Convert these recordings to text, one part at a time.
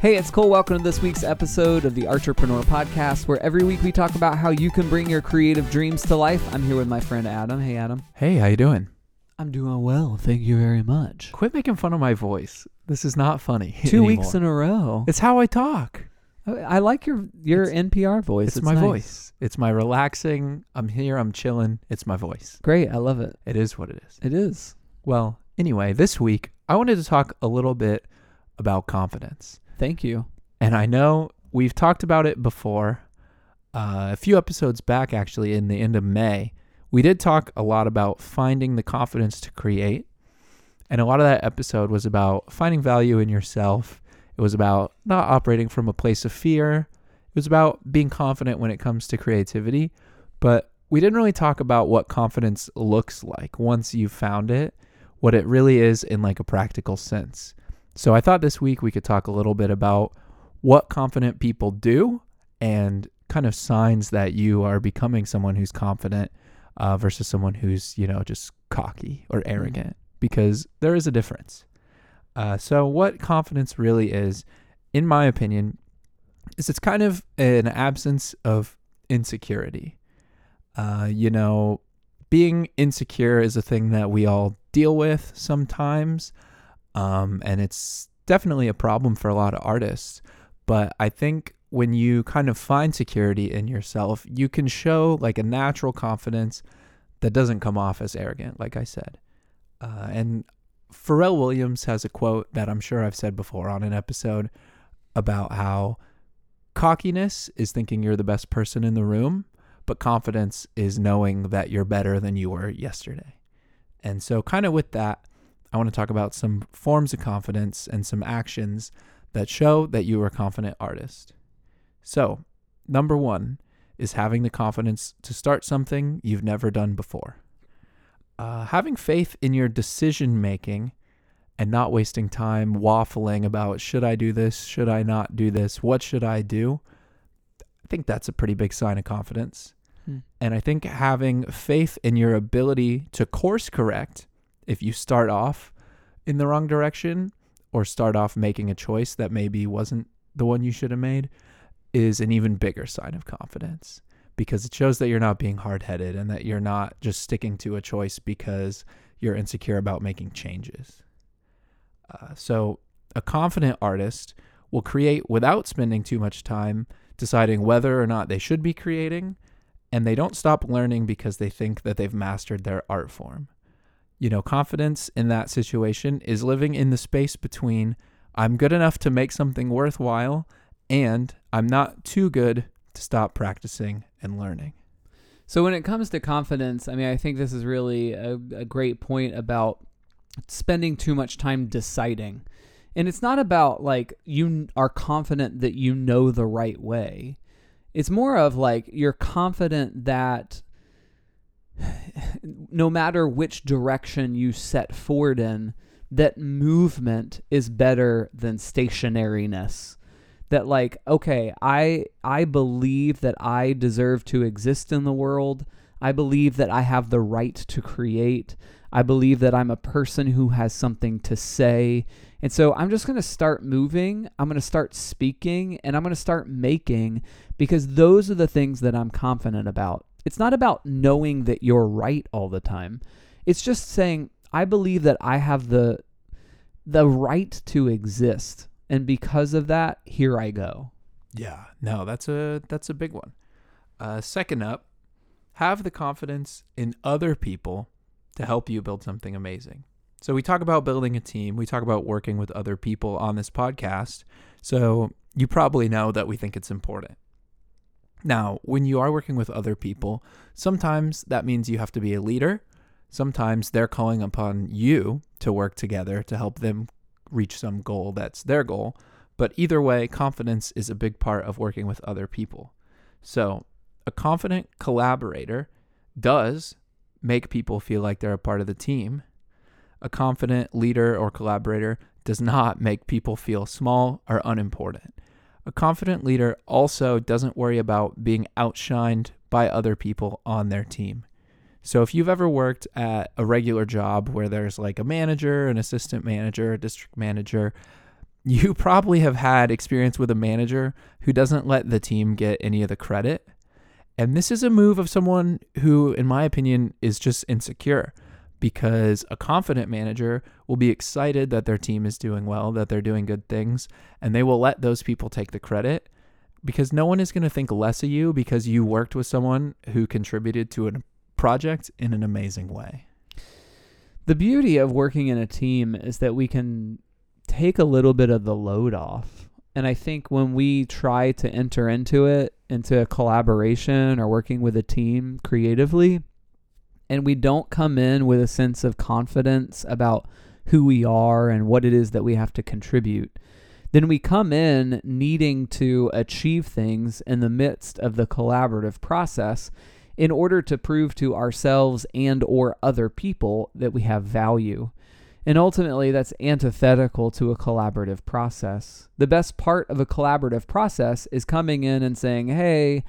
Hey, it's Cole. Welcome to this week's episode of the Entrepreneur Podcast, where every week we talk about how you can bring your creative dreams to life. I'm here with my friend Adam. Hey, Adam. Hey, how you doing? I'm doing well. Thank you very much. Quit making fun of my voice. This is not funny. Two anymore. weeks in a row. It's how I talk. I I like your your NPR voice. It's, my nice. voice. It's my relaxing. I'm here. I'm chilling. It's my voice. Great. I love it. It is what it is. It is. Well, anyway, this week I wanted to talk a little bit about confidence. Thank you. And I know we've talked about it before. Uh, a few episodes back, actually, in the end of May, we did talk a lot about finding the confidence to create. And a lot of that episode was about finding value in yourself. It was about not operating from a place of fear. It was about being confident when it comes to creativity. But we didn't really talk about what confidence looks like once you've found it, what it really is in like a practical sense. So I thought this week we could talk a little bit about what confident people do and kind of signs that you are becoming someone who's confident uh, versus someone who's you know just cocky or arrogant because there is a difference. Uh, so what confidence really is in my opinion is it's kind of an absence of insecurity. Uh, you know being insecure is a thing that we all deal with sometimes um, and it's definitely a problem for a lot of artists but I think when you kind of find security in yourself, you can show like a natural confidence that doesn't come off as arrogant, like I said. Uh, and Pharrell Williams has a quote that I'm sure I've said before on an episode about how cockiness is thinking you're the best person in the room, but confidence is knowing that you're better than you were yesterday. And so, kind of with that, I want to talk about some forms of confidence and some actions that show that you are a confident artist. So, number one is having the confidence to start something you've never done before. Uh, having faith in your decision making and not wasting time waffling about should I do this, should I not do this, what should I do? I think that's a pretty big sign of confidence. Hmm. And I think having faith in your ability to course correct if you start off in the wrong direction or start off making a choice that maybe wasn't the one you should have made is an even bigger sign of confidence because it shows that you're not being hard-headed and that you're not just sticking to a choice because you're insecure about making changes. Uh, so, a confident artist will create without spending too much time deciding whether or not they should be creating, and they don't stop learning because they think that they've mastered their art form. You know, confidence in that situation is living in the space between I'm good enough to make something worthwhile and I'm not too good to stop practicing and learning. So when it comes to confidence, I mean, I think this is really a, a great point about spending too much time deciding. And it's not about like you are confident that you know the right way. It's more of like you're confident that no matter which direction you set forward in, that movement is better than stationariness. That like, okay, I I believe that I deserve to exist in the world. I believe that I have the right to create. I believe that I'm a person who has something to say. And so I'm just going to start moving. I'm going to start speaking and I'm going to start making because those are the things that I'm confident about. It's not about knowing that you're right all the time. It's just saying I believe that I have the the right to exist and because of that, here I go. Yeah, no, that's a that's a big one. Uh, second up, have the confidence in other people to help you build something amazing. So we talk about building a team. We talk about working with other people on this podcast. So you probably know that we think it's important. Now, when you are working with other people, sometimes that means you have to be a leader. Sometimes they're calling upon you to work together to help them reach some goal that's their goal. But either way, confidence is a big part of working with other people. So, a confident collaborator does make people feel like they're a part of the team. A confident leader or collaborator does not make people feel small or unimportant. A confident leader also doesn't worry about being outshined by other people on their team. So if you've ever worked at a regular job where there's like a manager, an assistant manager, a district manager, you probably have had experience with a manager who doesn't let the team get any of the credit. And this is a move of someone who, in my opinion, is just insecure because a confident manager will be excited that their team is doing well, that they're doing good things, and they will let those people take the credit because no one is going to think less of you because you worked with someone who contributed to a project in an amazing way. The beauty of working in a team is that we can take a little bit of the load off. And I think when we try to enter into it, into a collaboration or working with a team creatively, and we don't come in with a sense of confidence about who we are and what it is that we have to contribute, then we come in needing to achieve things in the midst of the collaborative process in order to prove to ourselves and or other people that we have value. And ultimately that's antithetical to a collaborative process. The best part of a collaborative process is coming in and saying, "Hey,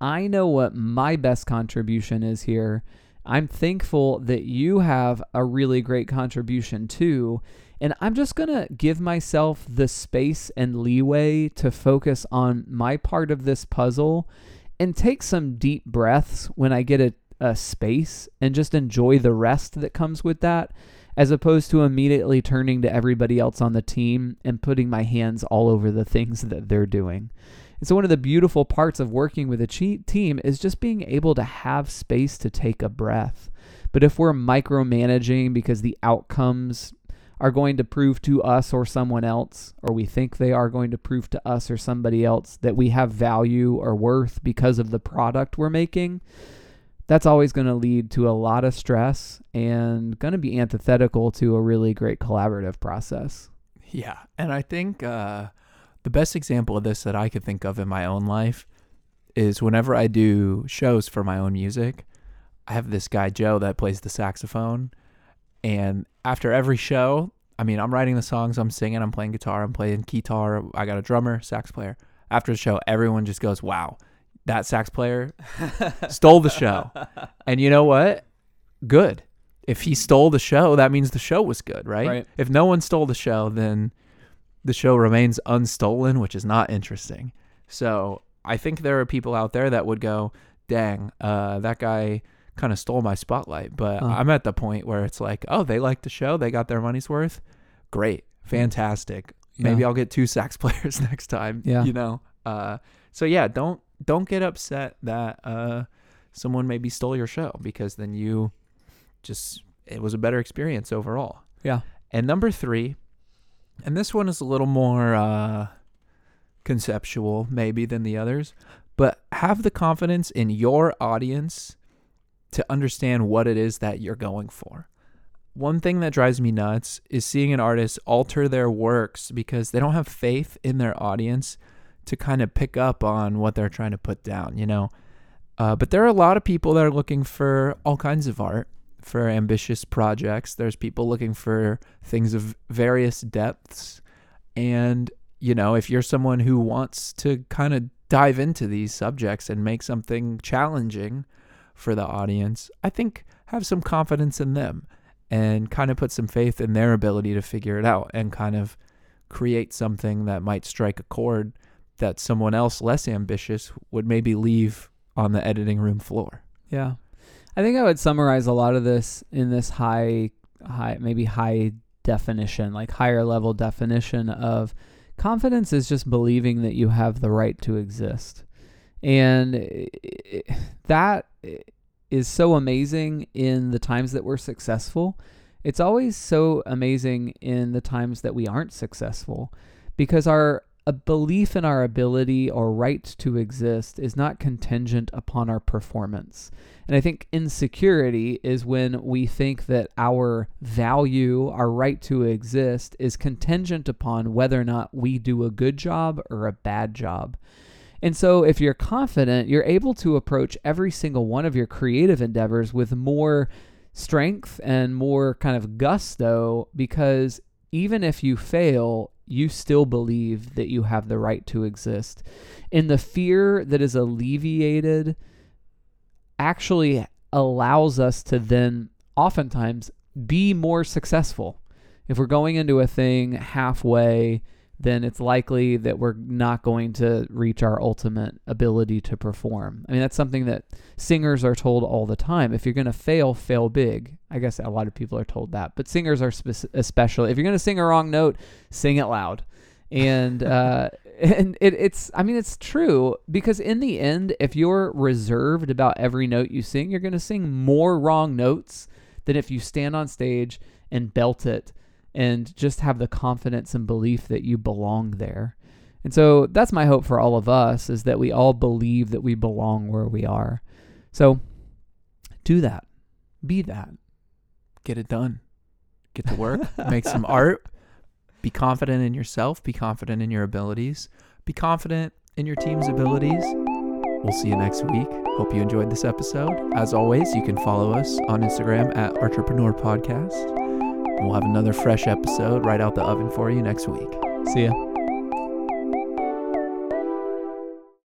I know what my best contribution is here. I'm thankful that you have a really great contribution too." And I'm just going to give myself the space and leeway to focus on my part of this puzzle and take some deep breaths when I get a, a space and just enjoy the rest that comes with that, as opposed to immediately turning to everybody else on the team and putting my hands all over the things that they're doing. And so, one of the beautiful parts of working with a team is just being able to have space to take a breath. But if we're micromanaging because the outcomes are going to prove to us or someone else, or we think they are going to prove to us or somebody else that we have value or worth because of the product we're making, that's always going to lead to a lot of stress and going to be antithetical to a really great collaborative process. Yeah. And I think uh, the best example of this that I could think of in my own life is whenever I do shows for my own music, I have this guy, Joe, that plays the saxophone and after every show, I mean, I'm writing the songs, I'm singing, I'm playing guitar, I'm playing guitar. I got a drummer, sax player. After the show, everyone just goes, "Wow, that sax player stole the show." And you know what? Good. If he stole the show, that means the show was good, right? Right. If no one stole the show, then the show remains unstolen, which is not interesting. So I think there are people out there that would go, "Dang, uh, that guy." kind of stole my spotlight. But Uh. I'm at the point where it's like, oh, they like the show, they got their money's worth. Great, fantastic. Maybe I'll get two sax players next time. Yeah. you know. Uh, so yeah, don't don't get upset that uh someone maybe stole your show because then you just it was a better experience overall. Yeah. And number three, and this one is a little more uh, conceptual maybe than the others, but have the confidence in your audience to understand what it is that you're going for. One thing that drives me nuts is seeing an artist alter their works because they don't have faith in their audience to kind of pick up on what they're trying to put down, you know. Uh, but there are a lot of people that are looking for all kinds of art, for ambitious projects. There's people looking for things of various depths. And, you know, if you're someone who wants to kind of dive into these subjects and make something challenging for the audience, I think have some confidence in them and kind of put some faith in their ability to figure it out and kind of create something that might strike a chord that someone else less ambitious would maybe leave on the editing room floor. Yeah. I think I would summarize a lot of this in this high high maybe high definition, like higher level definition of confidence is just believing that you have the right to exist. And that is so amazing in the times that we're successful. It's always so amazing in the times that we aren't successful because our a belief in our ability or right to exist is not contingent upon our performance. And I think insecurity is when we think that our value, our right to exist, is contingent upon whether or not we do a good job or a bad job. And so, if you're confident, you're able to approach every single one of your creative endeavors with more strength and more kind of gusto because even if you fail, you still believe that you have the right to exist. And the fear that is alleviated actually allows us to then oftentimes be more successful. If we're going into a thing halfway, then it's likely that we're not going to reach our ultimate ability to perform. I mean, that's something that singers are told all the time. If you're going to fail, fail big. I guess a lot of people are told that, but singers are spec- especially. If you're going to sing a wrong note, sing it loud. And uh, and it, it's I mean it's true because in the end, if you're reserved about every note you sing, you're going to sing more wrong notes than if you stand on stage and belt it and just have the confidence and belief that you belong there. And so that's my hope for all of us is that we all believe that we belong where we are. So do that. Be that. Get it done. Get to work. make some art. Be confident in yourself. Be confident in your abilities. Be confident in your team's abilities. We'll see you next week. Hope you enjoyed this episode. As always, you can follow us on Instagram at Entrepreneur Podcast. We'll have another fresh episode right out the oven for you next week. See ya.